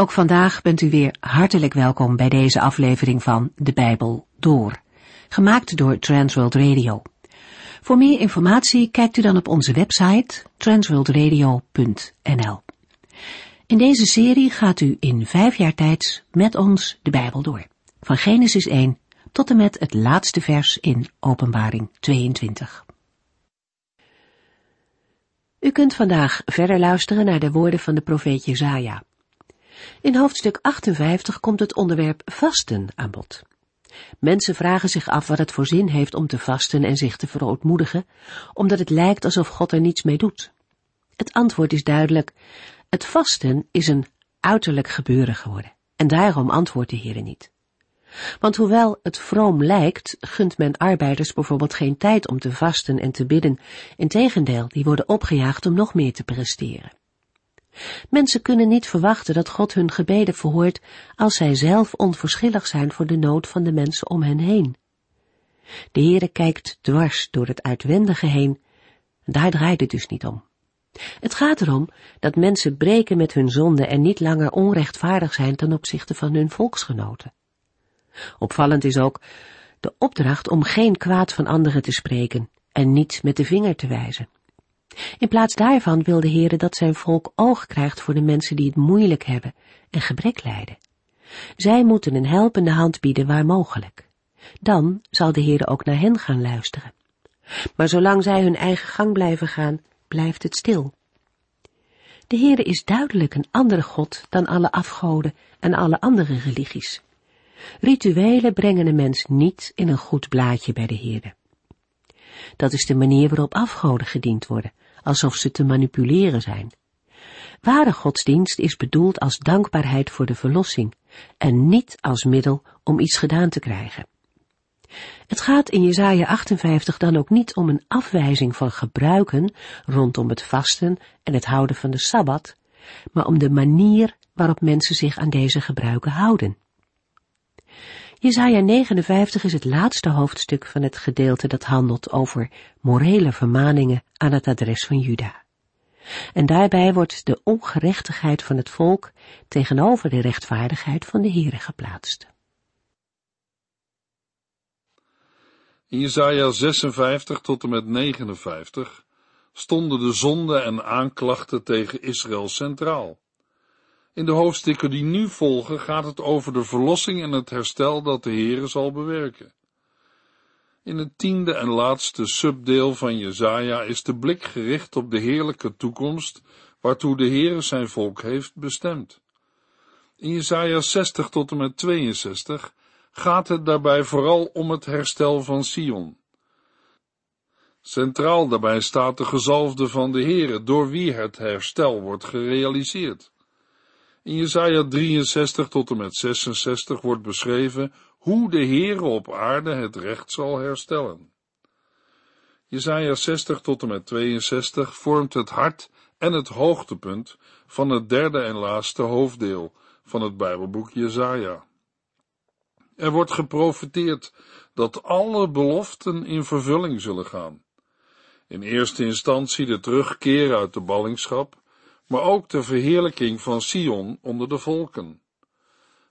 Ook vandaag bent u weer hartelijk welkom bij deze aflevering van De Bijbel Door, gemaakt door Transworld Radio. Voor meer informatie kijkt u dan op onze website transworldradio.nl. In deze serie gaat u in vijf jaar tijd met ons de Bijbel door, van Genesis 1 tot en met het laatste vers in Openbaring 22. U kunt vandaag verder luisteren naar de woorden van de profeet Jezaja. In hoofdstuk 58 komt het onderwerp vasten aan bod. Mensen vragen zich af wat het voor zin heeft om te vasten en zich te verootmoedigen, omdat het lijkt alsof God er niets mee doet. Het antwoord is duidelijk. Het vasten is een uiterlijk gebeuren geworden. En daarom antwoordt de Heer niet. Want hoewel het vroom lijkt, gunt men arbeiders bijvoorbeeld geen tijd om te vasten en te bidden. Integendeel, die worden opgejaagd om nog meer te presteren. Mensen kunnen niet verwachten dat God hun gebeden verhoort als zij zelf onverschillig zijn voor de nood van de mensen om hen heen. De Heere kijkt dwars door het uitwendige heen, daar draait het dus niet om. Het gaat erom dat mensen breken met hun zonde en niet langer onrechtvaardig zijn ten opzichte van hun volksgenoten. Opvallend is ook de opdracht om geen kwaad van anderen te spreken en niet met de vinger te wijzen. In plaats daarvan wil de Heere dat zijn volk oog krijgt voor de mensen die het moeilijk hebben en gebrek lijden. Zij moeten een helpende hand bieden waar mogelijk. Dan zal de Heere ook naar hen gaan luisteren. Maar zolang zij hun eigen gang blijven gaan, blijft het stil. De Heere is duidelijk een andere God dan alle afgoden en alle andere religies. Rituelen brengen een mens niet in een goed blaadje bij de Heere. Dat is de manier waarop afgoden gediend worden, alsof ze te manipuleren zijn. Ware godsdienst is bedoeld als dankbaarheid voor de verlossing en niet als middel om iets gedaan te krijgen. Het gaat in Jesaja 58 dan ook niet om een afwijzing van gebruiken rondom het vasten en het houden van de Sabbat, maar om de manier waarop mensen zich aan deze gebruiken houden. Jesaja 59 is het laatste hoofdstuk van het gedeelte dat handelt over morele vermaningen aan het adres van Juda. En daarbij wordt de ongerechtigheid van het volk tegenover de rechtvaardigheid van de Heere geplaatst. In Jesaja 56 tot en met 59 stonden de zonden en aanklachten tegen Israël centraal. In de hoofdstukken die nu volgen gaat het over de verlossing en het herstel dat de Heere zal bewerken. In het tiende en laatste subdeel van Jezaja is de blik gericht op de heerlijke toekomst waartoe de Heere zijn volk heeft bestemd. In Jezaja 60 tot en met 62 gaat het daarbij vooral om het herstel van Sion. Centraal daarbij staat de gezalfde van de Heere, door wie het herstel wordt gerealiseerd. In Jesaja 63 tot en met 66 wordt beschreven hoe de Heere op aarde het recht zal herstellen. Jesaja 60 tot en met 62 vormt het hart en het hoogtepunt van het derde en laatste hoofddeel van het Bijbelboek Jesaja. Er wordt geprofeteerd dat alle beloften in vervulling zullen gaan. In eerste instantie de terugkeer uit de ballingschap, maar ook de verheerlijking van Sion onder de volken.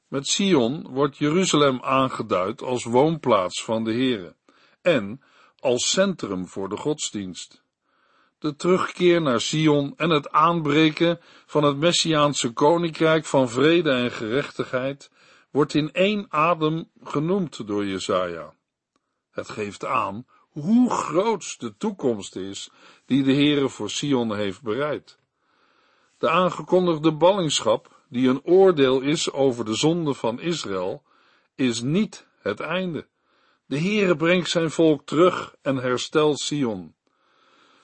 Met Sion wordt Jeruzalem aangeduid als woonplaats van de Heere en als centrum voor de godsdienst. De terugkeer naar Sion en het aanbreken van het Messiaanse koninkrijk van vrede en gerechtigheid wordt in één adem genoemd door Jesaja. Het geeft aan hoe groot de toekomst is die de Heere voor Sion heeft bereid. De aangekondigde ballingschap, die een oordeel is over de zonde van Israël, is niet het einde. De Heere brengt zijn volk terug en herstelt Sion.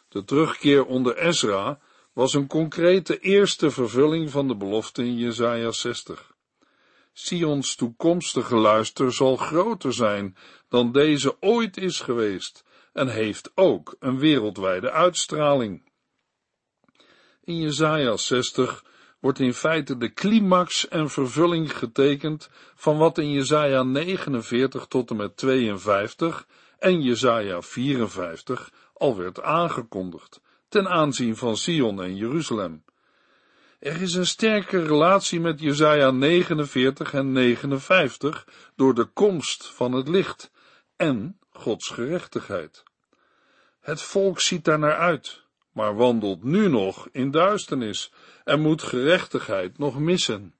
De terugkeer onder Ezra was een concrete eerste vervulling van de belofte in Jesaja 60. Sions toekomstige luister zal groter zijn dan deze ooit is geweest en heeft ook een wereldwijde uitstraling. In Jesaja 60 wordt in feite de climax en vervulling getekend van wat in Jesaja 49 tot en met 52 en Jesaja 54 al werd aangekondigd ten aanzien van Sion en Jeruzalem. Er is een sterke relatie met Jesaja 49 en 59 door de komst van het licht en Gods gerechtigheid. Het volk ziet daar naar uit, maar wandelt nu nog in duisternis en moet gerechtigheid nog missen.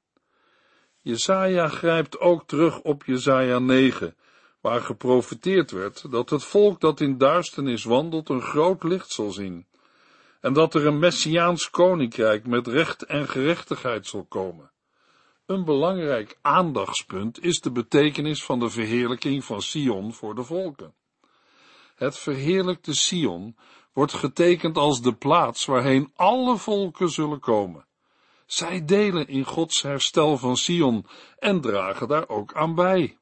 Jesaja grijpt ook terug op Jesaja 9, waar geprofeteerd werd dat het volk dat in duisternis wandelt een groot licht zal zien, en dat er een messiaans koninkrijk met recht en gerechtigheid zal komen. Een belangrijk aandachtspunt is de betekenis van de verheerlijking van Sion voor de volken. Het verheerlijkte Sion wordt getekend als de plaats waarheen alle volken zullen komen. Zij delen in Gods herstel van Sion en dragen daar ook aan bij.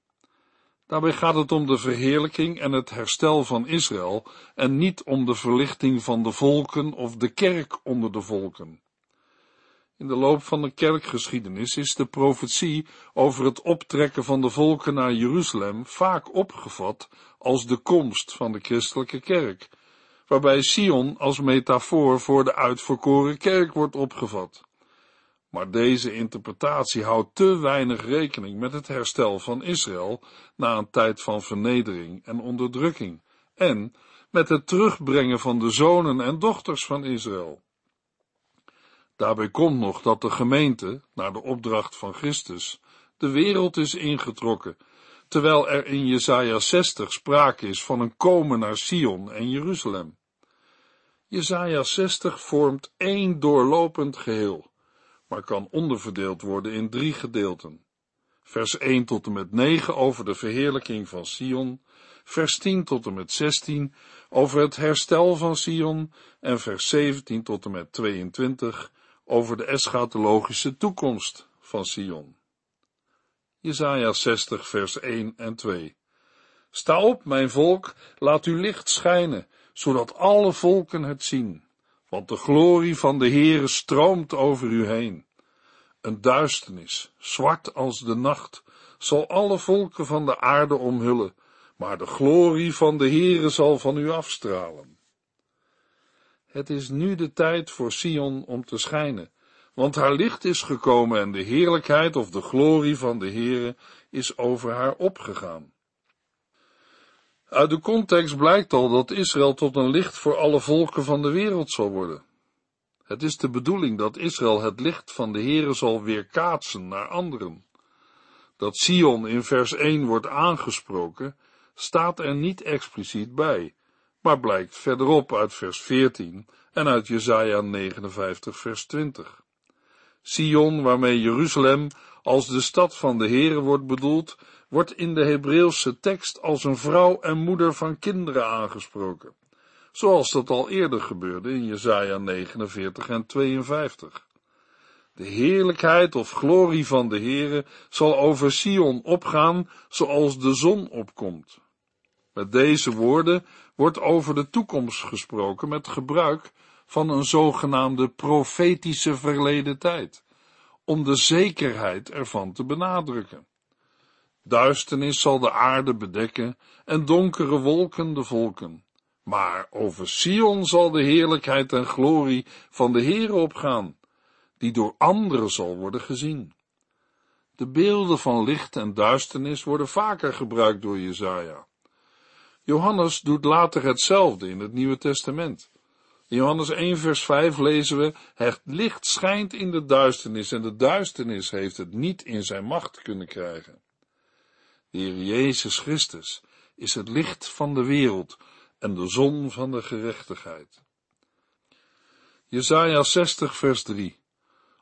Daarbij gaat het om de verheerlijking en het herstel van Israël en niet om de verlichting van de volken of de kerk onder de volken. In de loop van de kerkgeschiedenis is de profetie over het optrekken van de volken naar Jeruzalem vaak opgevat als de komst van de christelijke kerk, waarbij Sion als metafoor voor de uitverkoren kerk wordt opgevat. Maar deze interpretatie houdt te weinig rekening met het herstel van Israël na een tijd van vernedering en onderdrukking, en met het terugbrengen van de zonen en dochters van Israël. Daarbij komt nog dat de gemeente, naar de opdracht van Christus, de wereld is ingetrokken, terwijl er in Jesaja 60 sprake is van een komen naar Sion en Jeruzalem. Jesaja 60 vormt één doorlopend geheel maar kan onderverdeeld worden in drie gedeelten. Vers 1 tot en met 9 over de verheerlijking van Sion, vers 10 tot en met 16 over het herstel van Sion en vers 17 tot en met 22 over de eschatologische toekomst van Sion. Jesaja 60 vers 1 en 2 Sta op, mijn volk, laat uw licht schijnen, zodat alle volken het zien want de glorie van de Heere stroomt over u heen. Een duisternis, zwart als de nacht, zal alle volken van de aarde omhullen, maar de glorie van de Heere zal van u afstralen. Het is nu de tijd voor Sion om te schijnen, want haar licht is gekomen en de heerlijkheid of de glorie van de Heere is over haar opgegaan. Uit de context blijkt al dat Israël tot een licht voor alle volken van de wereld zal worden. Het is de bedoeling dat Israël het licht van de Heere zal weerkaatsen naar anderen. Dat Sion in vers 1 wordt aangesproken, staat er niet expliciet bij, maar blijkt verderop uit vers 14 en uit Jesaja 59 vers 20. Sion, waarmee Jeruzalem als de stad van de Heere wordt bedoeld, wordt in de Hebreeuwse tekst als een vrouw en moeder van kinderen aangesproken, zoals dat al eerder gebeurde in Jesaja 49 en 52. De heerlijkheid of glorie van de Heere zal over Sion opgaan zoals de zon opkomt. Met deze woorden wordt over de toekomst gesproken met gebruik van een zogenaamde profetische verleden tijd, om de zekerheid ervan te benadrukken. Duisternis zal de aarde bedekken en donkere wolken de volken. Maar over Sion zal de heerlijkheid en glorie van de Heere opgaan, die door anderen zal worden gezien. De beelden van licht en duisternis worden vaker gebruikt door Jezaja. Johannes doet later hetzelfde in het Nieuwe Testament. In Johannes 1 vers 5 lezen we, het licht schijnt in de duisternis en de duisternis heeft het niet in zijn macht kunnen krijgen. De Heer Jezus Christus is het licht van de wereld en de zon van de gerechtigheid. Jesaja 60 vers 3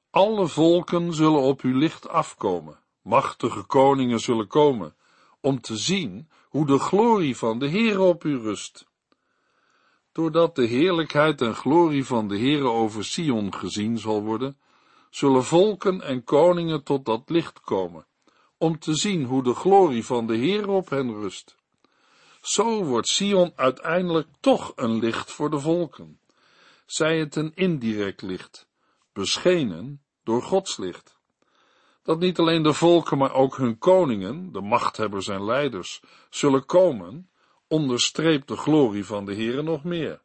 Alle volken zullen op uw licht afkomen, machtige koningen zullen komen, om te zien hoe de glorie van de Heere op u rust. Doordat de heerlijkheid en glorie van de Heere over Sion gezien zal worden, zullen volken en koningen tot dat licht komen om te zien hoe de glorie van de Heer op hen rust. Zo wordt Sion uiteindelijk toch een licht voor de volken. Zij het een indirect licht, beschenen door Gods licht. Dat niet alleen de volken, maar ook hun koningen, de machthebbers en leiders, zullen komen, onderstreept de glorie van de Heere nog meer.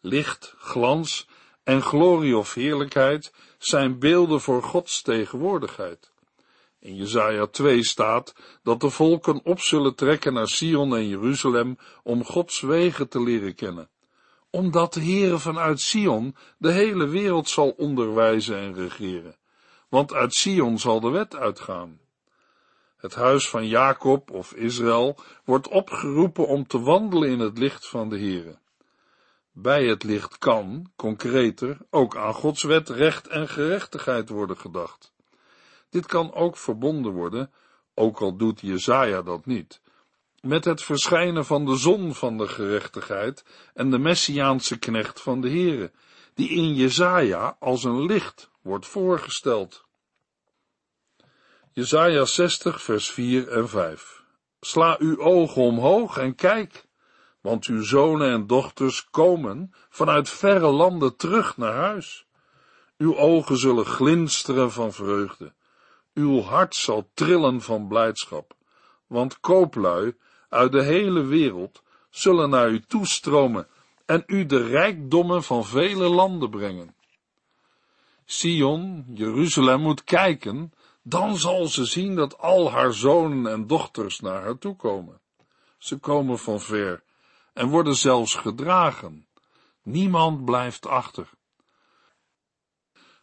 Licht, glans en glorie of heerlijkheid zijn beelden voor Gods tegenwoordigheid. In Jesaja 2 staat dat de volken op zullen trekken naar Sion en Jeruzalem om Gods wegen te leren kennen, omdat de Heere vanuit Sion de hele wereld zal onderwijzen en regeren, want uit Sion zal de wet uitgaan. Het huis van Jacob of Israël wordt opgeroepen om te wandelen in het licht van de Heere. Bij het licht kan, concreter, ook aan Gods wet, recht en gerechtigheid worden gedacht. Dit kan ook verbonden worden, ook al doet Jezaja dat niet, met het verschijnen van de zon van de gerechtigheid en de messiaanse knecht van de Heere, die in Jezaja als een licht wordt voorgesteld. Jezaja 60 vers 4 en 5 Sla uw ogen omhoog en kijk, want uw zonen en dochters komen vanuit verre landen terug naar huis. Uw ogen zullen glinsteren van vreugde, uw hart zal trillen van blijdschap, want kooplui uit de hele wereld zullen naar u toestromen en u de rijkdommen van vele landen brengen. Sion, Jeruzalem moet kijken, dan zal ze zien dat al haar zonen en dochters naar haar toe komen. Ze komen van ver en worden zelfs gedragen. Niemand blijft achter.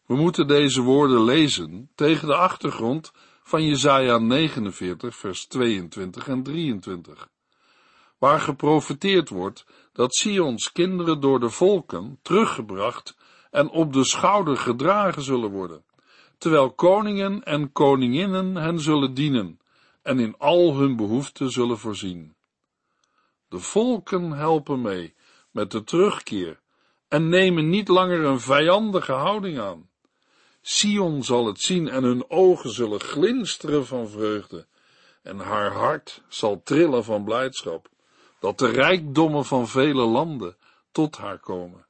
We moeten deze woorden lezen tegen de achtergrond van Jesaja 49 vers 22 en 23, waar geprofeteerd wordt dat Sions kinderen door de volken teruggebracht en op de schouder gedragen zullen worden, terwijl koningen en koninginnen hen zullen dienen en in al hun behoeften zullen voorzien. De volken helpen mee met de terugkeer en nemen niet langer een vijandige houding aan. Sion zal het zien en hun ogen zullen glinsteren van vreugde en haar hart zal trillen van blijdschap, dat de rijkdommen van vele landen tot haar komen.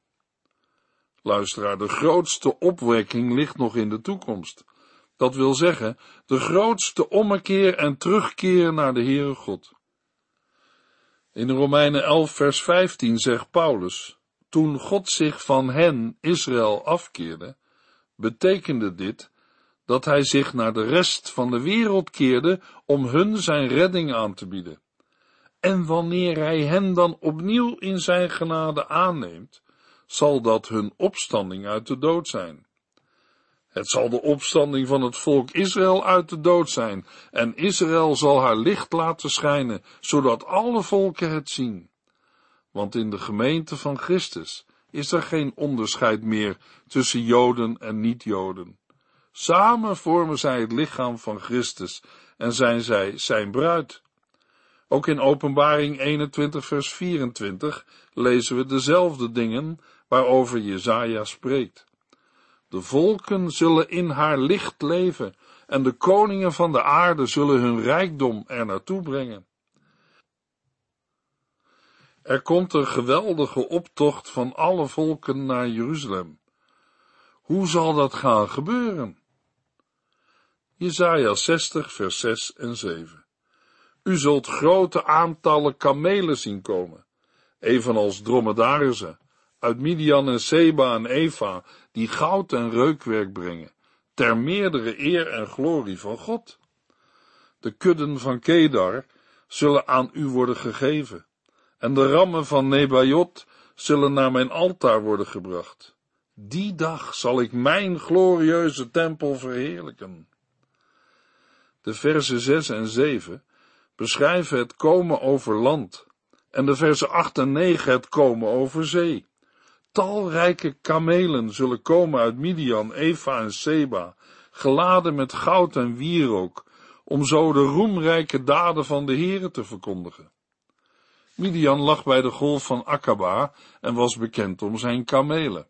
Luisteraar, de grootste opwekking ligt nog in de toekomst. Dat wil zeggen, de grootste ommekeer en terugkeer naar de Heere God. In Romeinen 11 vers 15 zegt Paulus, toen God zich van hen, Israël, afkeerde, betekende dit dat hij zich naar de rest van de wereld keerde om hun zijn redding aan te bieden. En wanneer hij hen dan opnieuw in zijn genade aanneemt, zal dat hun opstanding uit de dood zijn. Het zal de opstanding van het volk Israël uit de dood zijn, en Israël zal haar licht laten schijnen, zodat alle volken het zien. Want in de gemeente van Christus is er geen onderscheid meer tussen Joden en niet-Joden. Samen vormen zij het lichaam van Christus en zijn zij zijn bruid. Ook in Openbaring 21 vers 24 lezen we dezelfde dingen waarover Jezaja spreekt. De volken zullen in haar licht leven en de koningen van de aarde zullen hun rijkdom er naartoe brengen. Er komt een geweldige optocht van alle volken naar Jeruzalem. Hoe zal dat gaan gebeuren? Jesaja 60 vers 6 en 7 U zult grote aantallen kamelen zien komen, evenals dromedarissen, uit Midian en Seba en Eva, die goud en reukwerk brengen, ter meerdere eer en glorie van God. De kudden van Kedar zullen aan u worden gegeven, en de rammen van Nebajot zullen naar mijn altaar worden gebracht. Die dag zal ik mijn glorieuze tempel verheerlijken. De versen 6 en 7 beschrijven het komen over land, en de versen 8 en 9 het komen over zee. Talrijke kamelen zullen komen uit Midian, Eva en Seba, geladen met goud en wierook, om zo de roemrijke daden van de Heere te verkondigen. Midian lag bij de golf van Akaba en was bekend om zijn kamelen.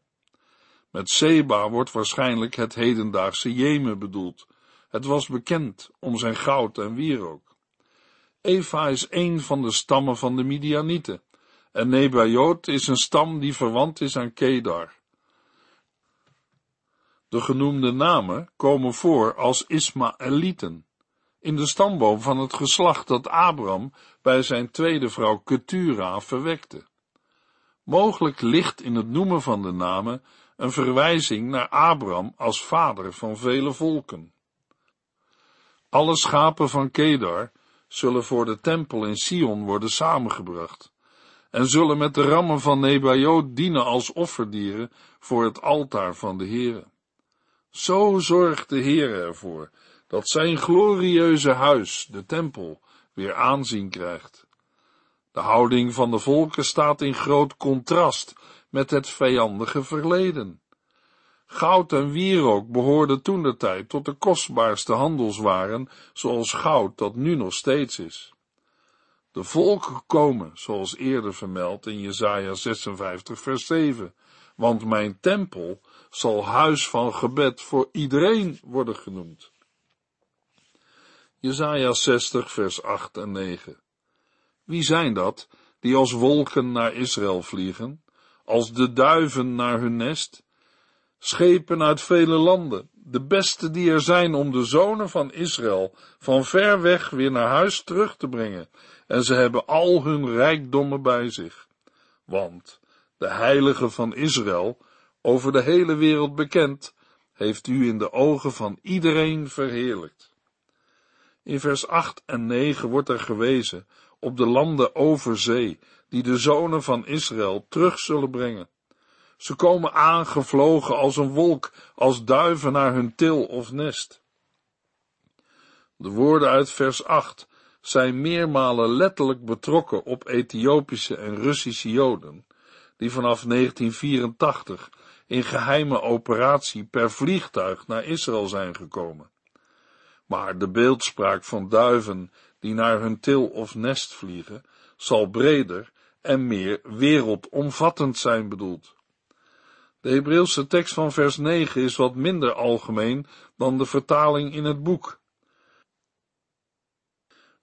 Met Seba wordt waarschijnlijk het hedendaagse Jemen bedoeld. Het was bekend om zijn goud en wierook. Eva is een van de stammen van de Midianieten en Nebajot is een stam die verwant is aan Kedar. De genoemde namen komen voor als Ismaëlieten, in de stamboom van het geslacht dat Abraham bij zijn tweede vrouw Ketura verwekte. Mogelijk ligt in het noemen van de namen een verwijzing naar Abraham als vader van vele volken. Alle schapen van Kedar zullen voor de tempel in Sion worden samengebracht en zullen met de rammen van Nebajoot dienen als offerdieren voor het altaar van de Heere. Zo zorgt de Heere ervoor dat zijn glorieuze huis, de tempel, weer aanzien krijgt. De houding van de volken staat in groot contrast met het vijandige verleden. Goud en wierook behoorden toen de tijd tot de kostbaarste handelswaren, zoals goud dat nu nog steeds is. De volken komen, zoals eerder vermeld in Jesaja 56 vers 7, want mijn tempel zal huis van gebed voor iedereen worden genoemd. Jesaja 60 vers 8 en 9. Wie zijn dat die als wolken naar Israël vliegen, als de duiven naar hun nest? Schepen uit vele landen, de beste die er zijn om de zonen van Israël van ver weg weer naar huis terug te brengen, en ze hebben al hun rijkdommen bij zich. Want de heilige van Israël, over de hele wereld bekend, heeft u in de ogen van iedereen verheerlijkt. In vers 8 en 9 wordt er gewezen op de landen over zee, die de zonen van Israël terug zullen brengen. Ze komen aangevlogen als een wolk, als duiven naar hun til of nest. De woorden uit vers 8 zijn meermalen letterlijk betrokken op Ethiopische en Russische Joden, die vanaf 1984 in geheime operatie per vliegtuig naar Israël zijn gekomen. Maar de beeldspraak van duiven die naar hun til of nest vliegen, zal breder en meer wereldomvattend zijn bedoeld. De Hebreeuwse tekst van vers 9 is wat minder algemeen dan de vertaling in het boek.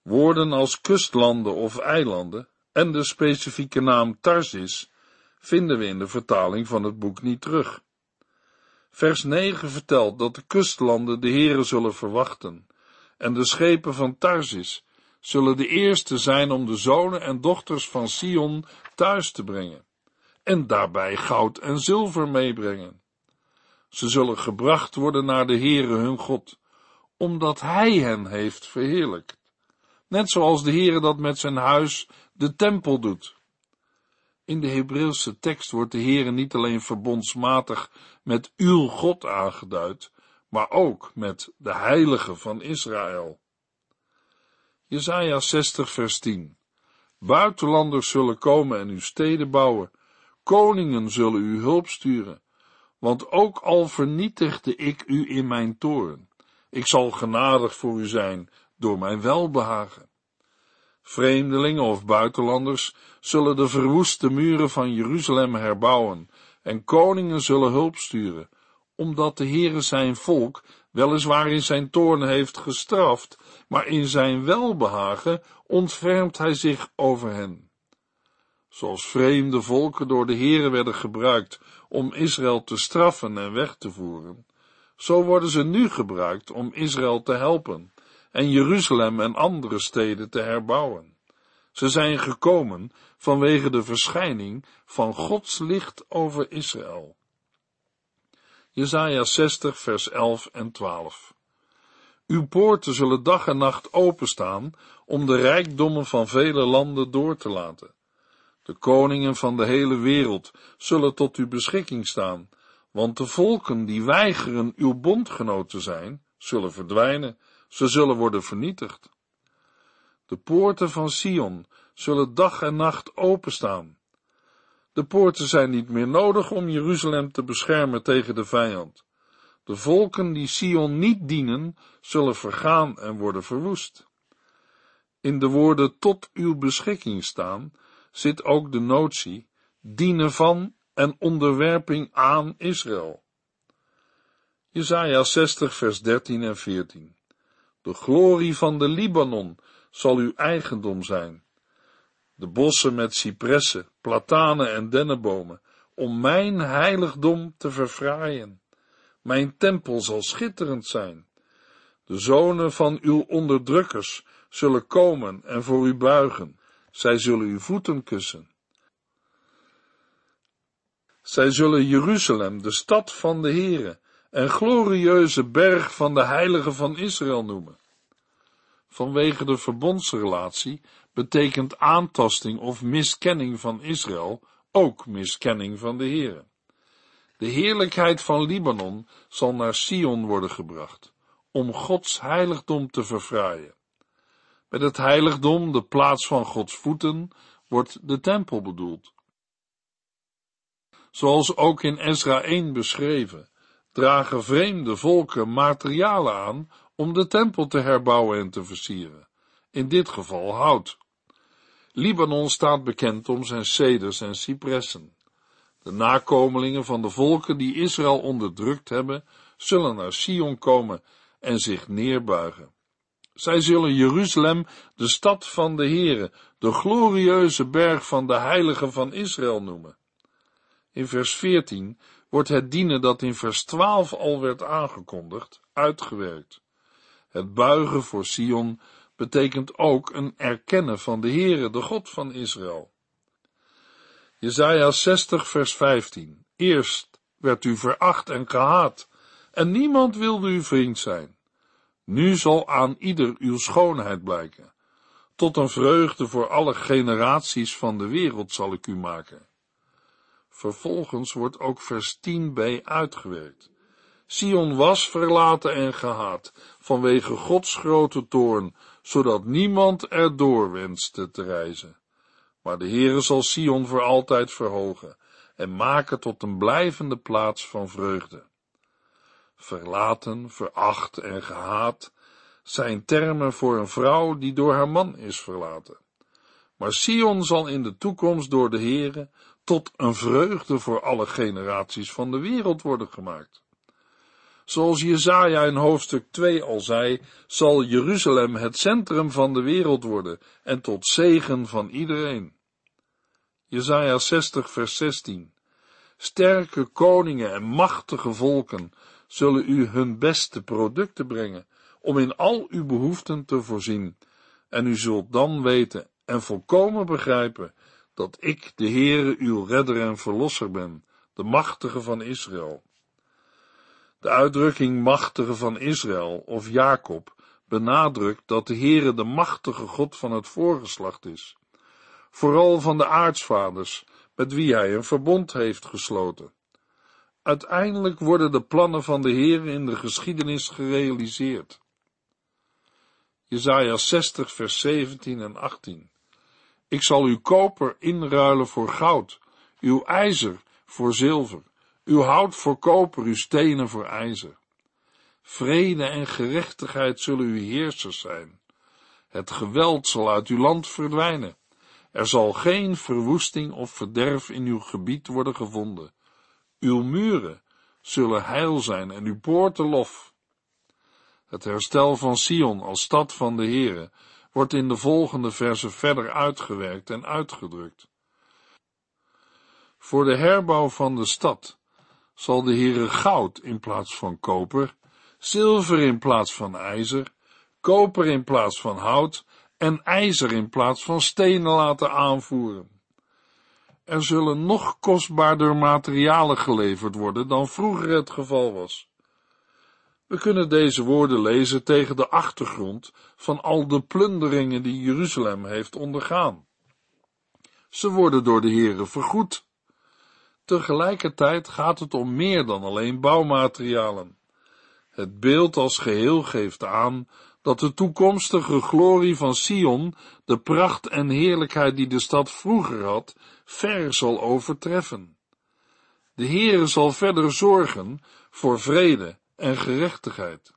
Woorden als kustlanden of eilanden en de specifieke naam Tarsis vinden we in de vertaling van het boek niet terug. Vers 9 vertelt dat de kustlanden de heren zullen verwachten en de schepen van Tarsis zullen de eerste zijn om de zonen en dochters van Sion thuis te brengen en daarbij goud en zilver meebrengen. Ze zullen gebracht worden naar de Heere hun God, omdat Hij hen heeft verheerlijkt. Net zoals de Heere dat met zijn huis, de tempel, doet. In de Hebreeuwse tekst wordt de Heere niet alleen verbondsmatig met uw God aangeduid, maar ook met de Heilige van Israël. Jesaja 60 vers 10 Buitenlanders zullen komen en uw steden bouwen, koningen zullen u hulp sturen, want ook al vernietigde ik u in mijn toren, ik zal genadig voor u zijn door mijn welbehagen. Vreemdelingen of buitenlanders zullen de verwoeste muren van Jeruzalem herbouwen, en koningen zullen hulp sturen, omdat de Heere zijn volk weliswaar in zijn toorn heeft gestraft, maar in zijn welbehagen ontfermt hij zich over hen. Zoals vreemde volken door de Heere werden gebruikt om Israël te straffen en weg te voeren, zo worden ze nu gebruikt om Israël te helpen en Jeruzalem en andere steden te herbouwen. Ze zijn gekomen vanwege de verschijning van Gods licht over Israël. Jesaja 60 vers 11 en 12 Uw poorten zullen dag en nacht openstaan om de rijkdommen van vele landen door te laten. De koningen van de hele wereld zullen tot uw beschikking staan, want de volken die weigeren uw bondgenoot te zijn, zullen verdwijnen, ze zullen worden vernietigd. De poorten van Sion zullen dag en nacht openstaan. De poorten zijn niet meer nodig om Jeruzalem te beschermen tegen de vijand. De volken die Sion niet dienen, zullen vergaan en worden verwoest. In de woorden tot uw beschikking staan, zit ook de notie dienen van en onderwerping aan Israël. Jesaja 60 vers 13 en 14 De glorie van de Libanon zal uw eigendom zijn. De bossen met cipressen, platanen en dennenbomen, om mijn heiligdom te verfraaien. Mijn tempel zal schitterend zijn. De zonen van uw onderdrukkers zullen komen en voor u buigen. Zij zullen uw voeten kussen. Zij zullen Jeruzalem de stad van de Heere en glorieuze berg van de heilige van Israël noemen. Vanwege de verbondsrelatie betekent aantasting of miskenning van Israël ook miskenning van de Heere. De heerlijkheid van Libanon zal naar Sion worden gebracht, om Gods heiligdom te verfraaien. Met het heiligdom, de plaats van Gods voeten, wordt de tempel bedoeld. Zoals ook in Ezra 1 beschreven, dragen vreemde volken materialen aan om de tempel te herbouwen en te versieren, in dit geval hout. Libanon staat bekend om zijn ceders en cipressen. De nakomelingen van de volken die Israël onderdrukt hebben, zullen naar Sion komen en zich neerbuigen. Zij zullen Jeruzalem, de stad van de Heere, de glorieuze berg van de heilige van Israël noemen. In vers 14 wordt het dienen dat in vers 12 al werd aangekondigd, uitgewerkt. Het buigen voor Sion betekent ook een erkennen van de Heere, de God van Israël. Jesaja 60 vers 15 Eerst werd u veracht en gehaat, en niemand wilde uw vriend zijn. Nu zal aan ieder uw schoonheid blijken. Tot een vreugde voor alle generaties van de wereld zal ik u maken. Vervolgens wordt ook vers 10b uitgewerkt. Sion was verlaten en gehaat vanwege Gods grote toorn, zodat niemand erdoor wenste te reizen. Maar de Heere zal Sion voor altijd verhogen en maken tot een blijvende plaats van vreugde. Verlaten, veracht en gehaat zijn termen voor een vrouw die door haar man is verlaten. Maar Sion zal in de toekomst door de Heere tot een vreugde voor alle generaties van de wereld worden gemaakt. Zoals Jezaja in hoofdstuk 2 al zei, zal Jeruzalem het centrum van de wereld worden en tot zegen van iedereen. Jezaja 60 vers 16 Sterke koningen en machtige volken zullen u hun beste producten brengen, om in al uw behoeften te voorzien, en u zult dan weten en volkomen begrijpen dat ik de Heere uw redder en verlosser ben, de machtige van Israël. De uitdrukking machtige van Israël of Jacob benadrukt dat de Heere de machtige God van het voorgeslacht is, vooral van de aartsvaders, met wie hij een verbond heeft gesloten. Uiteindelijk worden de plannen van de Heere in de geschiedenis gerealiseerd. Jesaja 60 vers 17 en 18 Ik zal uw koper inruilen voor goud, uw ijzer voor zilver, uw hout voor koper, uw stenen voor ijzer. Vrede en gerechtigheid zullen uw heersers zijn. Het geweld zal uit uw land verdwijnen. Er zal geen verwoesting of verderf in uw gebied worden gevonden. Uw muren zullen heil zijn en uw poorten lof. Het herstel van Sion als stad van de Heere wordt in de volgende verse verder uitgewerkt en uitgedrukt. Voor de herbouw van de stad zal de Heere goud in plaats van koper, zilver in plaats van ijzer, koper in plaats van hout en ijzer in plaats van stenen laten aanvoeren. Er zullen nog kostbaarder materialen geleverd worden dan vroeger het geval was. We kunnen deze woorden lezen tegen de achtergrond van al de plunderingen die Jeruzalem heeft ondergaan. Ze worden door de Heere vergoed. Tegelijkertijd gaat het om meer dan alleen bouwmaterialen. Het beeld als geheel geeft aan dat de toekomstige glorie van Sion, de pracht en heerlijkheid die de stad vroeger had, ver zal overtreffen. De Heere zal verder zorgen voor vrede en gerechtigheid,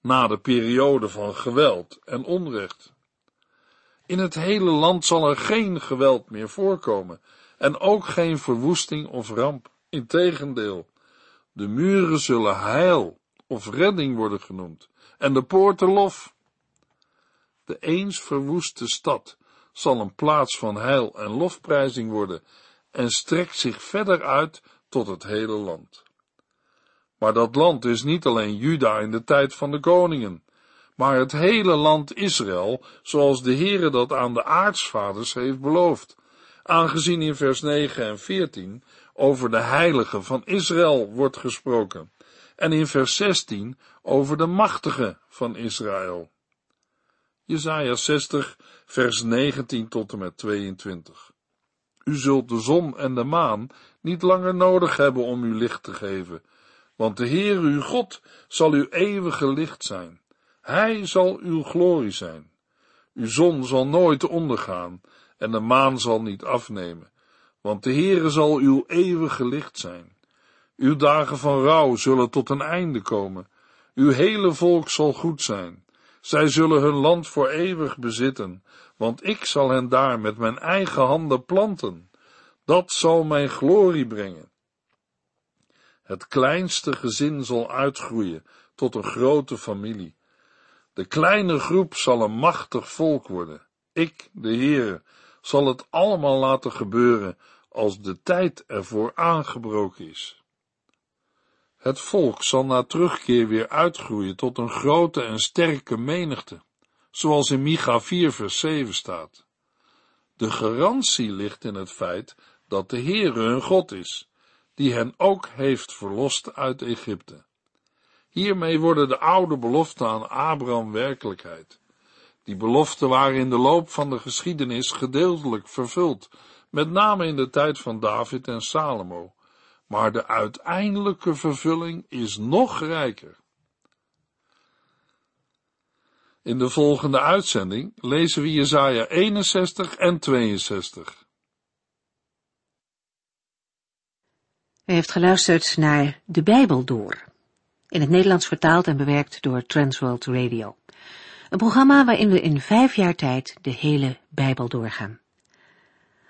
na de periode van geweld en onrecht. In het hele land zal er geen geweld meer voorkomen en ook geen verwoesting of ramp. Integendeel, de muren zullen heil of redding worden genoemd en de poorten lof. De eens verwoeste stad zal een plaats van heil en lofprijzing worden en strekt zich verder uit tot het hele land. Maar dat land is niet alleen Juda in de tijd van de koningen, maar het hele land Israël, zoals de Heere dat aan de aartsvaders heeft beloofd, aangezien in vers 9 en 14 over de heiligen van Israël wordt gesproken en in vers 16 over de machtige van Israël. Jesaja 60 vers 19 tot en met 22. U zult de zon en de maan niet langer nodig hebben om u licht te geven, want de Heer uw God zal uw eeuwige licht zijn. Hij zal uw glorie zijn. Uw zon zal nooit ondergaan en de maan zal niet afnemen, want de Heere zal uw eeuwige licht zijn. Uw dagen van rouw zullen tot een einde komen. Uw hele volk zal goed zijn. Zij zullen hun land voor eeuwig bezitten, want ik zal hen daar met mijn eigen handen planten. Dat zal mijn glorie brengen. Het kleinste gezin zal uitgroeien tot een grote familie. De kleine groep zal een machtig volk worden. Ik, de Heere, zal het allemaal laten gebeuren als de tijd ervoor aangebroken is. Het volk zal na terugkeer weer uitgroeien tot een grote en sterke menigte, zoals in Micha 4 vers 7 staat. De garantie ligt in het feit dat de Heere hun God is, die hen ook heeft verlost uit Egypte. Hiermee worden de oude beloften aan Abraham werkelijkheid. Die beloften waren in de loop van de geschiedenis gedeeltelijk vervuld, met name in de tijd van David en Salomo, maar de uiteindelijke vervulling is nog rijker. In de volgende uitzending lezen we Jesaja 61 en 62. U heeft geluisterd naar De Bijbel Door, in het Nederlands vertaald en bewerkt door Transworld Radio. Een programma waarin we in vijf jaar tijd de hele Bijbel doorgaan.